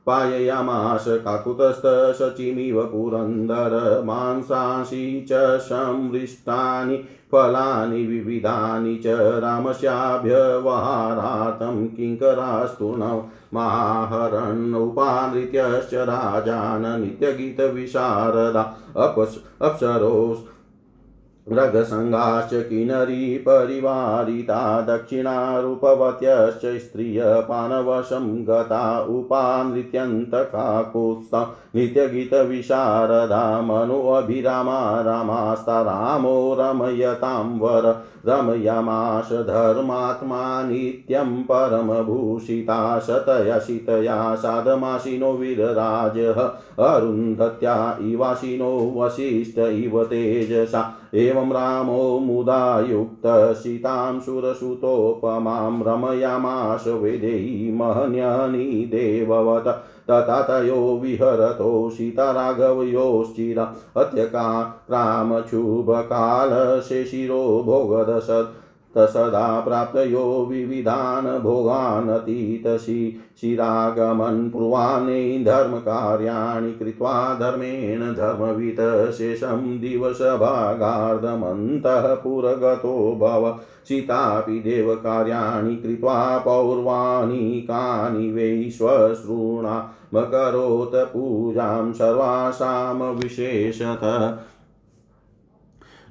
[SPEAKER 1] पाययामास काकुतस्थशचिमिव पुरन्दर मांसांसि च संवृष्टानि, फलानि विविधानि च रामस्याभ्यवहारार्थं किङ्करास्तु न। माहरन्नुपानृत्यश्च राजान नित्यगीतविशारदा अप्स अप्सरोस् रगसङ्गाश्च किन्नरी परिवारिता दक्षिणारूपवत्यश्च स्त्रियपानवशं गता उपानृत्यन्तकाकुत्स्ता नित्यगीतविशारदा मनुअभिरामा रामास्ता रामो रमयतां वर रमयमाश धर्मात्मा नित्यं परमभूषिता शतया शीतया साधमाशिनो वीरराजः अरुन्धत्या इवाशिनो वसिष्ठ इव तेजसा एवं रामो मुदा युक्तसीतां सुरसुतोपमां रमयामाश वेदेयी महन्यनि देववत तथा तयो विहरतो सीताराघवयोश्चिरा अत्यका रामक्षुभकालशेषिरो भोगदशत् तसदा प्राप्तयो विविधान् भोगानतीतसि। शिरागमन् पूर्वाणै धर्मकार्याणि कृत्वा धर्मेण धर्मवित् शेषं दिवसभागार्धमन्तः पुरगतो भव। सीतापि देवकार्याणि कृत्वा पौर्वाणि कानि वै श्वश्रूणामकरोत् पूजां सर्वासां विशेषतः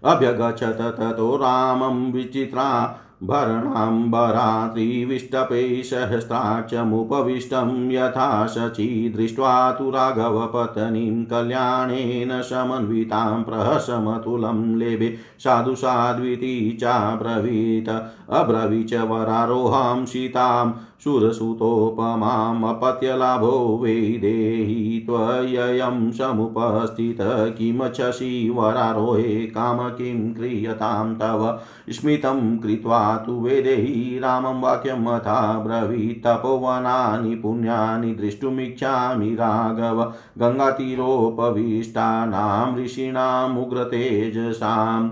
[SPEAKER 1] अभ्यगच्छत ततो रामं विचित्रा भरणाम्बरात्रिविष्टपे सहस्राक्षमुपविष्टं यथा शची दृष्ट्वा तु राघवपत्नीं कल्याणेन समन्वितां प्रहसमतुलं लेभे। साधु साध्विति चाब्रवीत। अब्रवीच वरारोहां सीतां सुरसुतोपमामपत्यलाभो वै देहि त्वयं समुपस्थित किमच्छसि वरारोहे काम किं क्रियतां तव स्मितं कृत्वा तु वेदेहि रामं वाक्यमथा ब्रवीत् तपोवनानि पुण्यानि द्रष्टुमिच्छामि राघव गङ्गातीरोपविष्टानां ऋषीणामुग्रतेजसाम्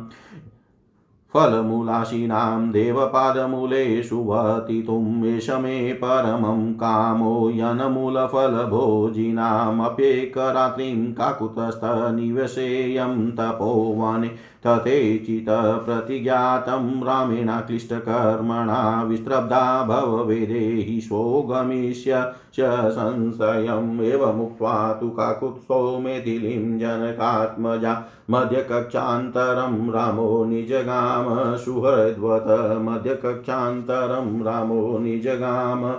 [SPEAKER 1] फलमूलाशीनां देवपादमूलेषु वतितुम् एष मे परमं कामो यनमूलफलभोजिनामप्येकरात्रिं काकुतस्थनिवसेयं तपोवने तथेचित् प्रतिज्ञातं रामेण क्लिष्टकर्मणा विस्त्रब्धा भववेदेहि स्वोगमिष्य संशयम् एवमुक्त्वा तु काकुत्स्थो मेथिलीं जनकात्मजा मध्यकक्षान्तरं रामो निजगाम सुहृद्वत मध्यकक्षान्तरं रामो निजगाम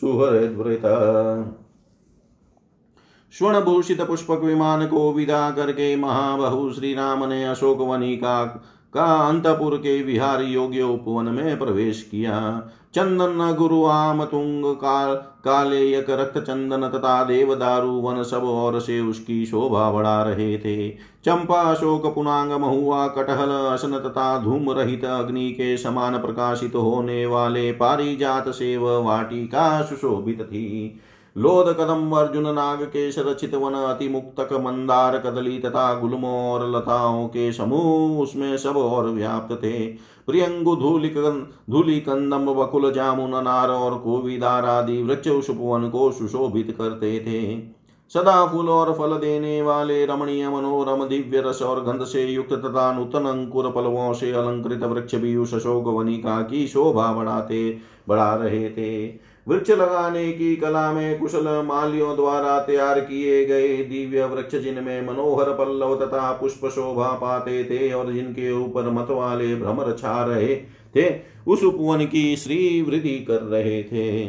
[SPEAKER 1] सुहृद्वृत स्वर्णभूषित पुष्पक विमान को विदा करके महाबहु श्री राम ने अशोक वनिका का का अंतपुर के विहार योग्य उपवन में प्रवेश किया। चंदन गुरु आम तुंग, काल काले यक रक्त चंदन तथा देवदारु, वन सब और से उसकी शोभा बढ़ा रहे थे। चंपा, अशोक, पुनांग, महुआ, कटहल, असन तथा धूम रहित अग्नि के समान प्रकाशित होने वाले पारिजात सेव वाटिका सुशोभित थी। लोध कदम अर्जुन नाग के रचित वन अति मुक्तक मंदार कदली तथा गुलमो और लताओं के समूह उसमें सब और व्याप्त थे। प्रियंगु धूलिक धूलि कंदम वकुल जामुन अनार और कोविदार आदि वृक्ष उस वन को सुशोभित करते थे। सदा फूल और फल देने वाले रमणीय मनोरम दिव्य रस और गंध से युक्त तथा नूतन अंकुर पलवों से अलंकृत वृक्ष भी उस अशोक वनिका की शोभा बढ़ाते बढ़ा रहे थे। वृक्ष लगाने की कला में कुशल मालियों द्वारा तैयार किए गए दिव्य वृक्ष जिनमें मनोहर पल्लव तथा पुष्प शोभा पाते थे और जिनके ऊपर मत वाले भ्रमर छा रहे थे, उस उपवन की श्री वृद्धि कर रहे थे।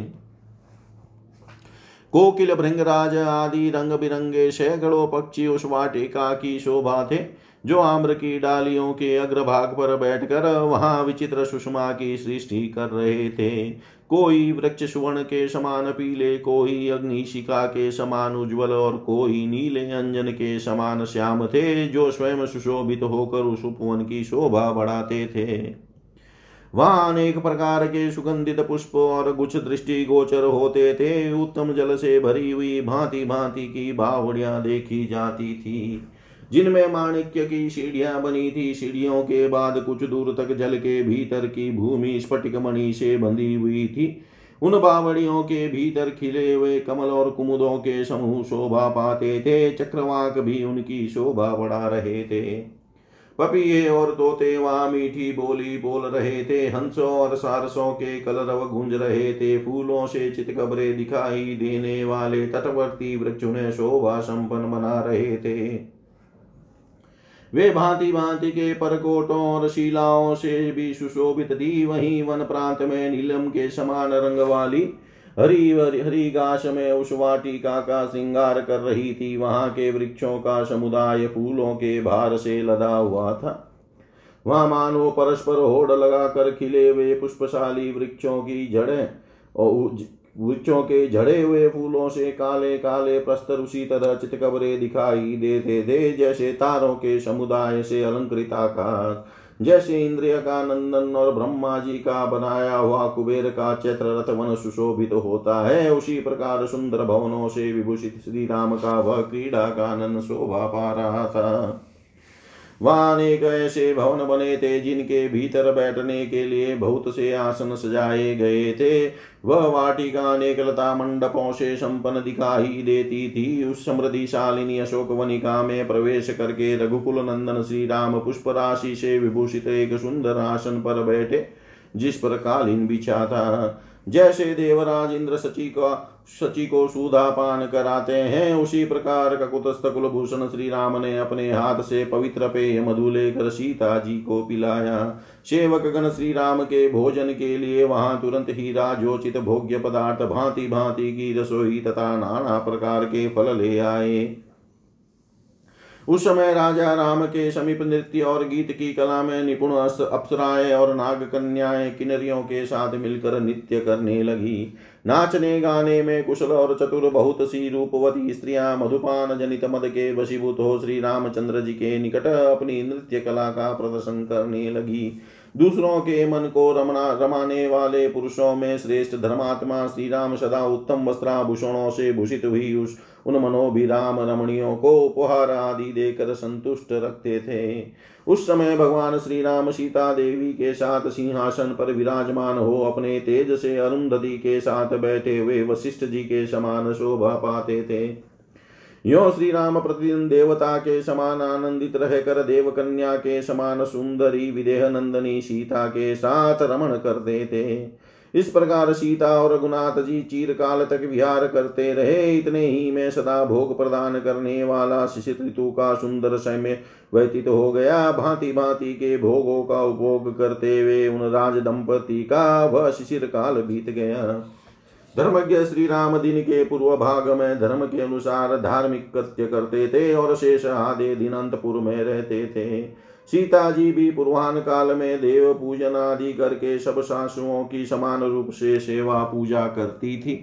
[SPEAKER 1] कोकिल भृंगराज आदि रंग बिरंगे सैकड़ों पक्षी उस वाटिका की शोभा थे, जो आम्र की डालियों के अग्रभाग पर बैठकर वहाँ विचित्र सुषमा की सृष्टि कर रहे थे। कोई वृक्ष सुवर्ण के समान, पीले, कोई अग्निशिका के समान, उज्जवल और कोई नीले अंजन के समान श्याम थे, जो स्वयं सुशोभित होकर उस उपवन की शोभा बढ़ाते थे। वहाँ अनेक प्रकार के सुगंधित पुष्प और गुच्छ दृष्टि गोचर होते थे। उत्तम जल से भरी हुई भांति भांति की बावड़िया देखी जाती थी। जिनमें माणिक्य की सीढ़ियाँ बनी थी, सीढ़ियों के बाद कुछ दूर तक जल के भीतर की भूमि स्फटिक मणि से बंधी हुई थी। उन बावड़ियों के भीतर खिले हुए कमल और कुमुदों के समूह शोभा पाते थे, चक्रवाक भी उनकी शोभा बढ़ा रहे थे। पपिये और तोते वहाँ मीठी बोली बोल रहे थे, हंसों और सारसों के कलरव गूंज रहे थे। फूलों से चितकबरे दिखाई देने वाले तटवर्ती वृक्ष उन्हें शोभा संपन्न बना रहे थे। वे भांति भांति के परकोटों और शिलाओं से भी सुशोभित थी वहीं वन प्रांत में नीलम के समान रंग वाली हरी हरी घास में उस वाटिका का श्रृंगार कर रही थी। वहाँ के वृक्षों का समुदाय फूलों के भार से लदा हुआ था। वहाँ मानो परस्पर होड़ लगाकर खिले हुए पुष्पशाली वृक्षों की जड़ें और वृक्षों के झड़े हुए फूलों से काले काले प्रस्तर उसी तरह चितकबरे दिखाई देते थे, जैसे तारों के समुदाय से अलंकृत आकाश जैसे इंद्रिय का नंदन और ब्रह्मा जी का बनाया हुआ कुबेर का चैत्र रथ वन सुशोभित तो होता है। उसी प्रकार सुंदर भवनों से विभूषित श्री राम का वह क्रीड़ा का आनंद शोभा पा रहा था। वहाँ अनेक ऐसे भवन बने थे, जिनके भीतर बैठने के लिए बहुत से आसन सजाए गए थे। वह वाटिका अनेक लता मंडपों से संपन्न दिखाई देती थी। उस समृद्धिशालिनी अशोक वनिका में प्रवेश करके रघुकुल नंदन श्री राम पुष्प राशि से विभूषित एक सुंदर आसन पर बैठे, जिस पर कालीन बिछा था। जैसे देवराज इंद्र सची का सची को सुधा पान कराते हैं। उसी प्रकार ककुतस्थ कुलभूषण श्री राम ने अपने हाथ से पवित्र पेय मधु लेकर सीता जी को पिलाया। सेवक गण श्री राम के भोजन के लिए वहाँ तुरंत ही राजोचित भोग्य पदार्थ भांति भांति की रसोई तथा नाना प्रकार के फल ले आए। उस समय राजा राम के समीप नृत्य और गीत की कला में निपुण अप्सराएँ और नाग कन्याएँ किन्नरियों के साथ मिलकर नृत्य करने लगी। नाचने गाने में कुशल और चतुर बहुत सी रूपवती स्त्रियाँ मधुपान जनित मद के वशीभूत हो श्री रामचंद्र जी के निकट अपनी नृत्य कला का प्रदर्शन करने लगी। दूसरों के मन को रमना, रमाने वाले पुरुषों में श्रेष्ठ धर्मात्मा श्री राम सदा उत्तम वस्त्राभूषणों से भूषित हुई। उस उन मनोभिराम रमणियों को उपहार आदि देकर संतुष्ट रखते थे। उस समय भगवान श्री राम सीता देवी के साथ सिंहासन पर विराजमान हो अपने तेज से अरुंधति के साथ बैठे हुए वशिष्ठ जी के समान शोभा पाते थे। यो श्री राम प्रतिदिन देवता के समान आनंदित रहकर देव कन्या के समान सुंदरी विदेह नंदनी सीता के साथ रमण करते थे। इस प्रकार सीता और रघुनाथ जी चीर काल तक विहार करते रहे। इतने ही में सदा भोग प्रदान करने वाला शिशिर ऋतु का सुंदर समय व्यतीत हो गया। भांति भांति के भोगों का उपभोग करते हुए उन राज दंपति का वह शिशिर काल बीत गया। धर्मज्ञ श्री राम दिन के पूर्व भाग में धर्म के अनुसार धार्मिक कृत्य करते थे और शेष आधे दिन अंतपुर में रहते थे। सीता जी भी पूर्वान काल में देव पूजन आदि करके सब सासुओं की समान रूप से सेवा पूजा करती थी।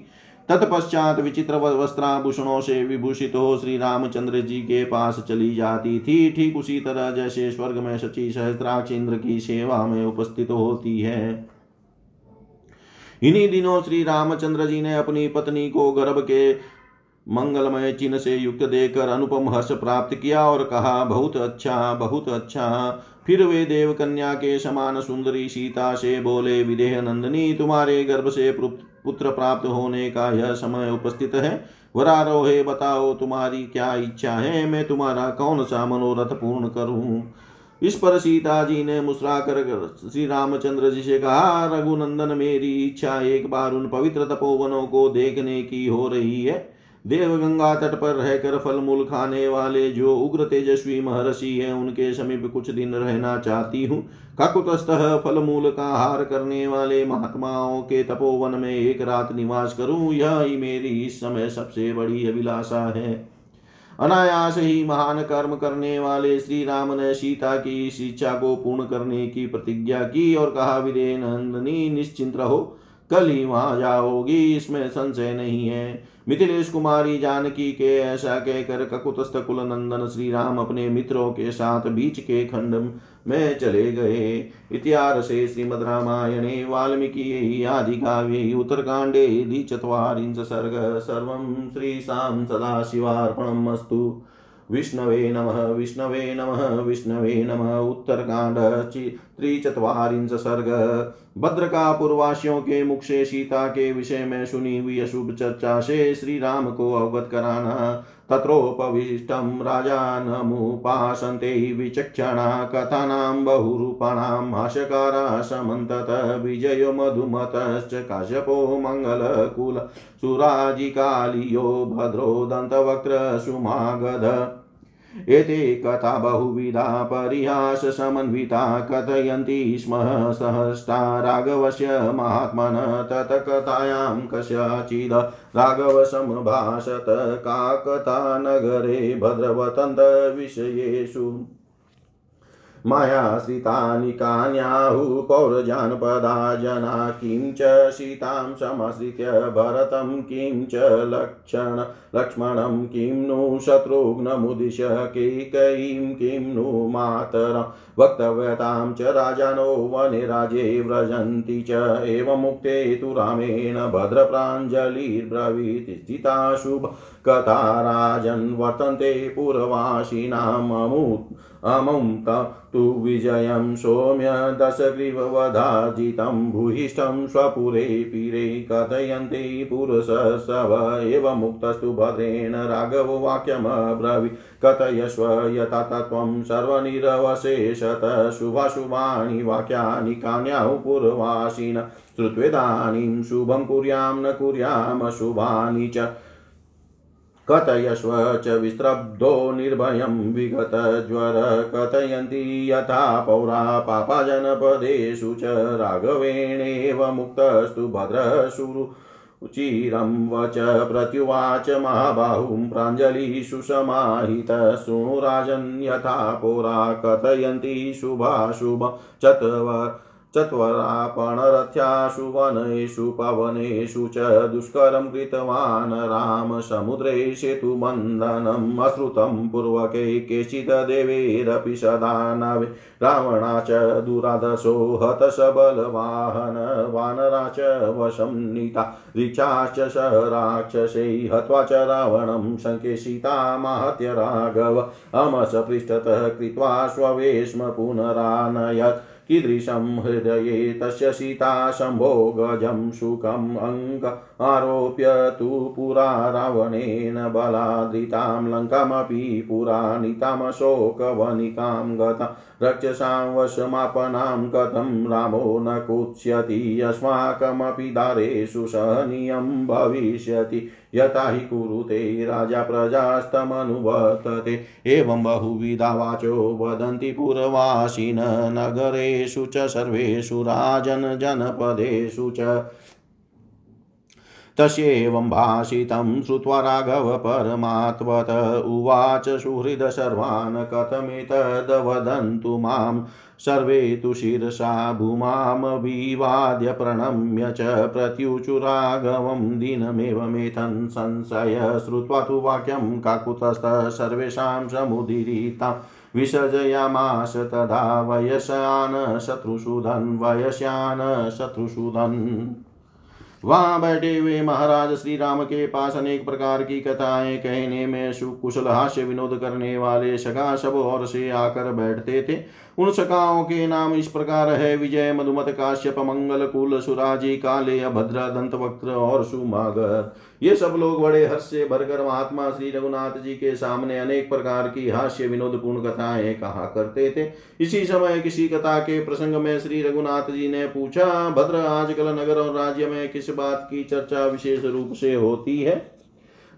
[SPEAKER 1] तत्पश्चात विचित्र वस्त्राभूषणों से विभूषित हो श्री रामचंद्र जी के पास चली जाती थी। ठीक उसी तरह जैसे स्वर्ग में सची सहस्त्राक्ष इंद्र की सेवा में उपस्थित होती है। इन्हीं दिनों श्री रामचंद्र जी ने अपनी पत्नी को गर्भ के मंगलमय चिन्ह से युक्त देकर अनुपम हर्ष प्राप्त किया और कहा, बहुत अच्छा बहुत अच्छा। फिर वे देव कन्या के समान सुंदरी सीता से बोले, विदेह नंदनी, तुम्हारे गर्भ से पुत्र प्राप्त होने का यह समय उपस्थित है। वरारोहे, बताओ तुम्हारी क्या इच्छा है? मैं तुम्हारा कौन सा मनोरथ पूर्ण करूँ? इस पर सीता जी ने मुस्कुरा कर श्री रामचंद्र जी से कहा, रघुनंदन, मेरी इच्छा एक बार उन पवित्र तपोवनों को देखने की हो रही है। देव गंगा तट पर रहकर फल मूल खाने वाले जो उग्र तेजस्वी महर्षि है, उनके समीप कुछ दिन रहना चाहती हूँ। काकुतस्थ फल मूल का हार करने वाले महात्माओं के तपोवन में एक रात निवास करूँ, यह ही मेरी इस समय सबसे बड़ी अभिलाषा है। अनायास ही महान कर्म करने वाले श्री राम ने सीता की इस इच्छा को पूर्ण करने की प्रतिज्ञा की और कहा विदे नंदनी, निश्चिंत रहो। कल ही वहाँ जाओगी, इसमें संशय नहीं है। मिथिलेश कुमारी जानकी के ऐसा कहकर ककुतस्थ कुल नंदन श्री राम अपने मित्रों के साथ बीच के खंड में चले गए। इतिहासे श्रीमद् रामायणे, वाल्मीकि आदि काव्ये उत्तरकाण्डे द्विचत्वारिंश सर्ग सर्व सर्वं श्रीशां सदाशिवार्पणम् अस्तु। विष्णवे नमः विष्णवे नमः विष्णवे नमः उत्तरकांड त्रिचत्वारिंश सर्ग। भद्र का पूर्वासियों के मुख से सीता के विषय में सुनी हुई अशुभ चर्चा से श्री राम को अवगत कराना। तत्रोपविष्टं राजानमुपासन्ते विचक्षणा कथानां बहुरूपाणां हास्यकारा समन्तत विजयो मधुमतश्च काश्यपो मङ्गलकुल सुराजिकालियो भद्रो दन्तवक्र सुमागध। एते कथा बहुविधा परिहाससमन्विता कथयन्ति स्म सहस्ता राघवस्य महात्मन तत्कथायां कस्यचिद राघवसमभाषत काकतानगरे भद्रवतन्तविषयेषु मायाश्रितानि कान्याहुः पौरजनपदा जना किं च सीतां समाश्रित्य भरतं किं च लक्षण लक्ष्मणं किं नु शत्रुघ्नमुदिश कैकयीं किं नु मातरं वक्तव्यतां च राजानो वने राजे व्रजन्ति च। एवमुक्ते तु रामेण भद्रप्राञ्जलिर्ब्रवीति स्थिता शुभ कथा राजन् वर्तन्ते पुरवासिनाममुत् अमुं तु विजयं सौम्य दशग्रीववधाजितं भूयिष्ठं स्वपुरे पीरे कथयन्ति पुरुषसव एव मुक्तस्तु भद्रेण राघववाक्यमब्रवि कथयस्व यथा तत्त्वं सर्वनिरवशेषत शुभाशुभानि वाक्यानि कान्याः पूर्वासिन। श्रुत्वेदानीं शुभं कुर्यां न कुर्यामशुभानि च। कथयस्व च विस्रब्धो निर्भयं विगतज्वर कथयन्ति यथा पौरा पापाजनपदेषु च राघवेणेव मुक्तस्तु भद्रशुरु चिरं वच प्रत्युवाच महाबाहुं प्राञ्जलिषु यथा पुरा कथयन्ति शुभाशुभ चत्व चत्वरापणरथ्याशु वनेषु पवनेषु च दुष्करं कृतवान् रामसमुद्रे सेतुबन्धनम् अश्रुतं पूर्वकै केचिदेवैरपि सदा नवे। रावणा च दुरादशो हतशबलवाहन, वानरा च वशं नीता ऋक्षाश्च स राक्षसै हत्वा च रावणं शङ्के सीता माहत्य राघव। अमसपृष्ठतः कृत्वा स्ववेश्म पुनरानयत्। कीदृशं हृदये तस्य सीता शम्भो गजं सुखम् अङ्क आरोप्य तु पुरा रावणेन बलादृतां लङ्कामपि पुराणितामशोकवनिकां गता। रक्षसां वशमापनां कथं रामो न कुत्स्यति अस्माकमपि दारेषु सहनीयं भविष्यति। यथा हि कुरुते राजा प्रजास्तमनुवर्तते। एवं बहुविधा वाचो वदन्ति पुरवासिन नगरेषु च सर्वेषु राजन जनपदेषु च। तस्येवं भाषितं श्रुत्वा राघव परमात्वत उवाच सुहृद सर्वान् कथमेतद्वदन्तु माँ। सर्वे तु शिरसा भूमामभिवाद्य प्रणम्य च प्रत्युचुराघवं दिनमेवमेतन् संशय। श्रुत्वा तु वाक्यं काकुतस्थः, सर्वेषां समुदीरितां। विसर्जयामास तदा वयस्यान् शत्रुषुधन् वयस्यान् शत्रुषुधन् वहाँ बैठे हुए महाराज श्री राम के पास अनेक प्रकार की कथाएँ कहने में सुकुशल हास्य विनोद करने वाले सखा सब और से आकर बैठते थे। उन सखाओं के नाम इस प्रकार है, विजय मधुमत काश्यप मंगल कुल सुराजी, काले, अभद्र दंत वक्त्र और सुमागर ये सब लोग बड़े हर्ष से भरकर महात्मा श्री रघुनाथ जी के सामने अनेक प्रकार की हास्य विनोद पूर्ण कथाएँ कहा करते थे। इसी समय किसी कथा के प्रसंग में श्री रघुनाथ जी ने पूछा, भद्र, आजकल नगर और राज्य में किस बात की चर्चा विशेष रूप से होती है?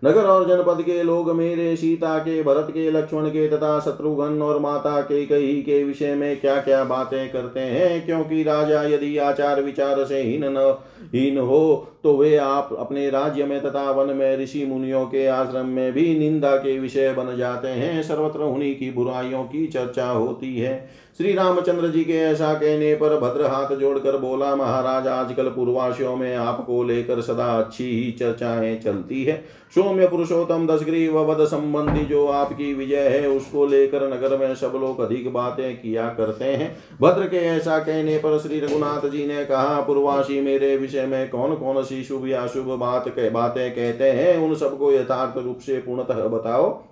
[SPEAKER 1] नगर और जनपद के लोग मेरे, सीता के, भरत के, लक्ष्मण के तथा शत्रुघ्न और माता के कही के विषय में क्या क्या बातें करते हैं? क्योंकि राजा यदि आचार विचार से हीन न, हीन हो तो वे आप अपने राज्य में तथा वन में ऋषि मुनियों के आश्रम में भी निंदा के विषय बन जाते हैं। सर्वत्र उन्हीं की बुराइयों की चर्चा होती है। श्री रामचंद्र जी के ऐसा कहने पर भद्र हाथ जोड़कर बोला, महाराज, आजकल पूर्वाशियों में आपको लेकर सदा अच्छी ही चर्चाएँ चलती है। सौम्य पुरुषोत्तम दशग्रीव वध संबंधी जो आपकी विजय है, उसको लेकर नगर में सब लोग अधिक बातें किया करते हैं। भद्र के ऐसा कहने पर श्री रघुनाथ जी ने कहा, पूर्वाशी, मेरे विषय में कौन कौन सी शुभ या शुभ बात के बातें कहते हैं, उन सबको यथार्थ रूप से पूर्णतः बताओ।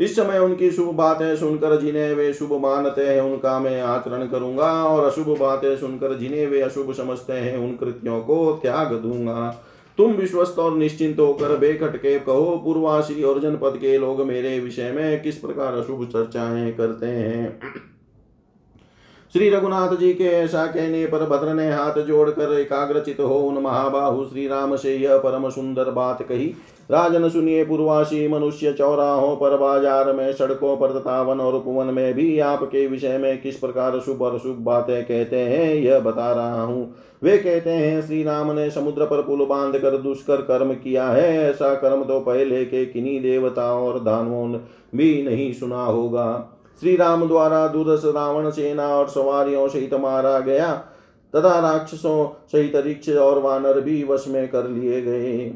[SPEAKER 1] इस समय उनकी शुभ बातें सुनकर जिन्हें वे शुभ मानते हैं उनका मैं आचरण करूँगा और अशुभ बातें सुनकर जिन्हें वे अशुभ समझते हैं, उन कृत्यों को त्याग दूँगा। तुम विश्वस्त और निश्चिंत होकर बेखटके कहो, पूर्वासी और जनपद के लोग मेरे विषय में किस प्रकार अशुभ चर्चाएँ करते हैं? श्री रघुनाथ जी के ऐसा कहने पर भद्र ने हाथ जोड़कर एकाग्रचित हो उन महाबाहु श्री राम से यह परम सुंदर बात कही। राजन सुनिए पूर्वासी, मनुष्य चौराहों पर बाज़ार में, सड़कों पर तथा वन और उपवन में भी आपके विषय में किस प्रकार शुभ और शुभ बातें कहते हैं, यह बता रहा हूँ। वे कहते हैं, श्री राम ने समुद्र पर पुल बाँध कर दुष्कर कर्म किया है, ऐसा कर्म तो पहले के किन्हीं देवताओं और दानवों भी नहीं सुना होगा। श्री राम द्वारा दूरस रावण सेना और सवारियों सहित मारा गया, तथा राक्षसों सहित रिक्ष और वानर भी वश में कर लिए गए।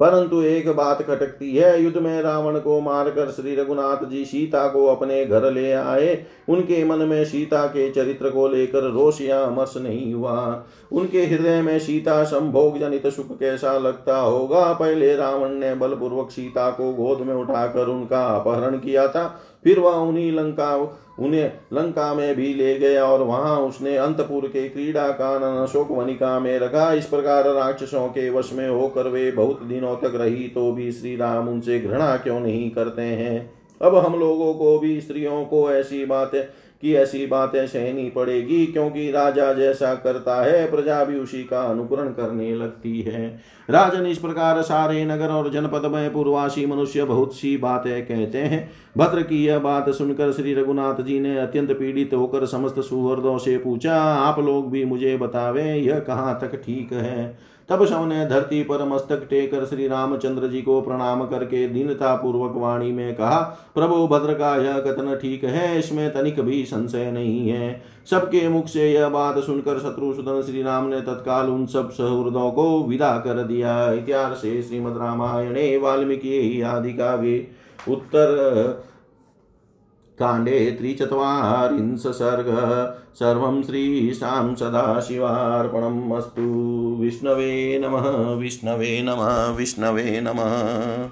[SPEAKER 1] परंतु एक बात खटकती है, युद्ध में रावण को मारकर श्री रघुनाथ जी सीता को अपने घर ले आए। उनके मन में सीता के चरित्र को लेकर रोष या अमर्ष नहीं हुआ। उनके हृदय में सीता संभोग जनित सुख कैसा लगता होगा? पहले रावण ने बलपूर्वक सीता को गोद में उठाकर उनका अपहरण किया था। फिर वह उन्हीं लंका, उन्हें लंका में भी ले गए और वहाँ उसने अंतपुर के क्रीड़ा कानन अशोक वनिका में रखा। इस प्रकार राक्षसों के वश में होकर वे बहुत दिनों तक रही तो भी श्री राम उनसे घृणा क्यों नहीं करते हैं? अब हम लोगों को भी स्त्रियों को ऐसी बातें कि ऐसी बातें सहनी पड़ेगी, क्योंकि राजा जैसा करता है, प्रजा भी उसी का अनुकरण करने लगती है। राजन इस प्रकार सारे नगर और जनपद में पूर्वासी मनुष्य बहुत सी बातें कहते हैं। भद्र की यह बात सुनकर श्री रघुनाथ जी ने अत्यंत पीड़ित होकर समस्त सुहृदों से पूछा, आप लोग भी मुझे बतावे, यह कहाँ तक ठीक है? तब शव ने धरती पर मस्तक टेकर श्री रामचंद्र जी को प्रणाम करके दीनता पूर्वक वाणी में कहा, प्रभु, भद्र का यह कथन ठीक है? इसमें तनिक भी संशय नहीं है सबके मुख से यह बात सुनकर शत्रुसूदन श्री राम ने तत्काल उन सब सहृदों को विदा कर दिया। इतिहास श्रीमद रामायणे वाल्मीकि आदि काव्ये। उत्तर काण्डे त्रिचत्वारिंश सर्ग। सर्वं श्रीशां सदाशिवार्पणम् अस्तु। विष्णवे नमः विष्णवे नमः विष्णवे नमः।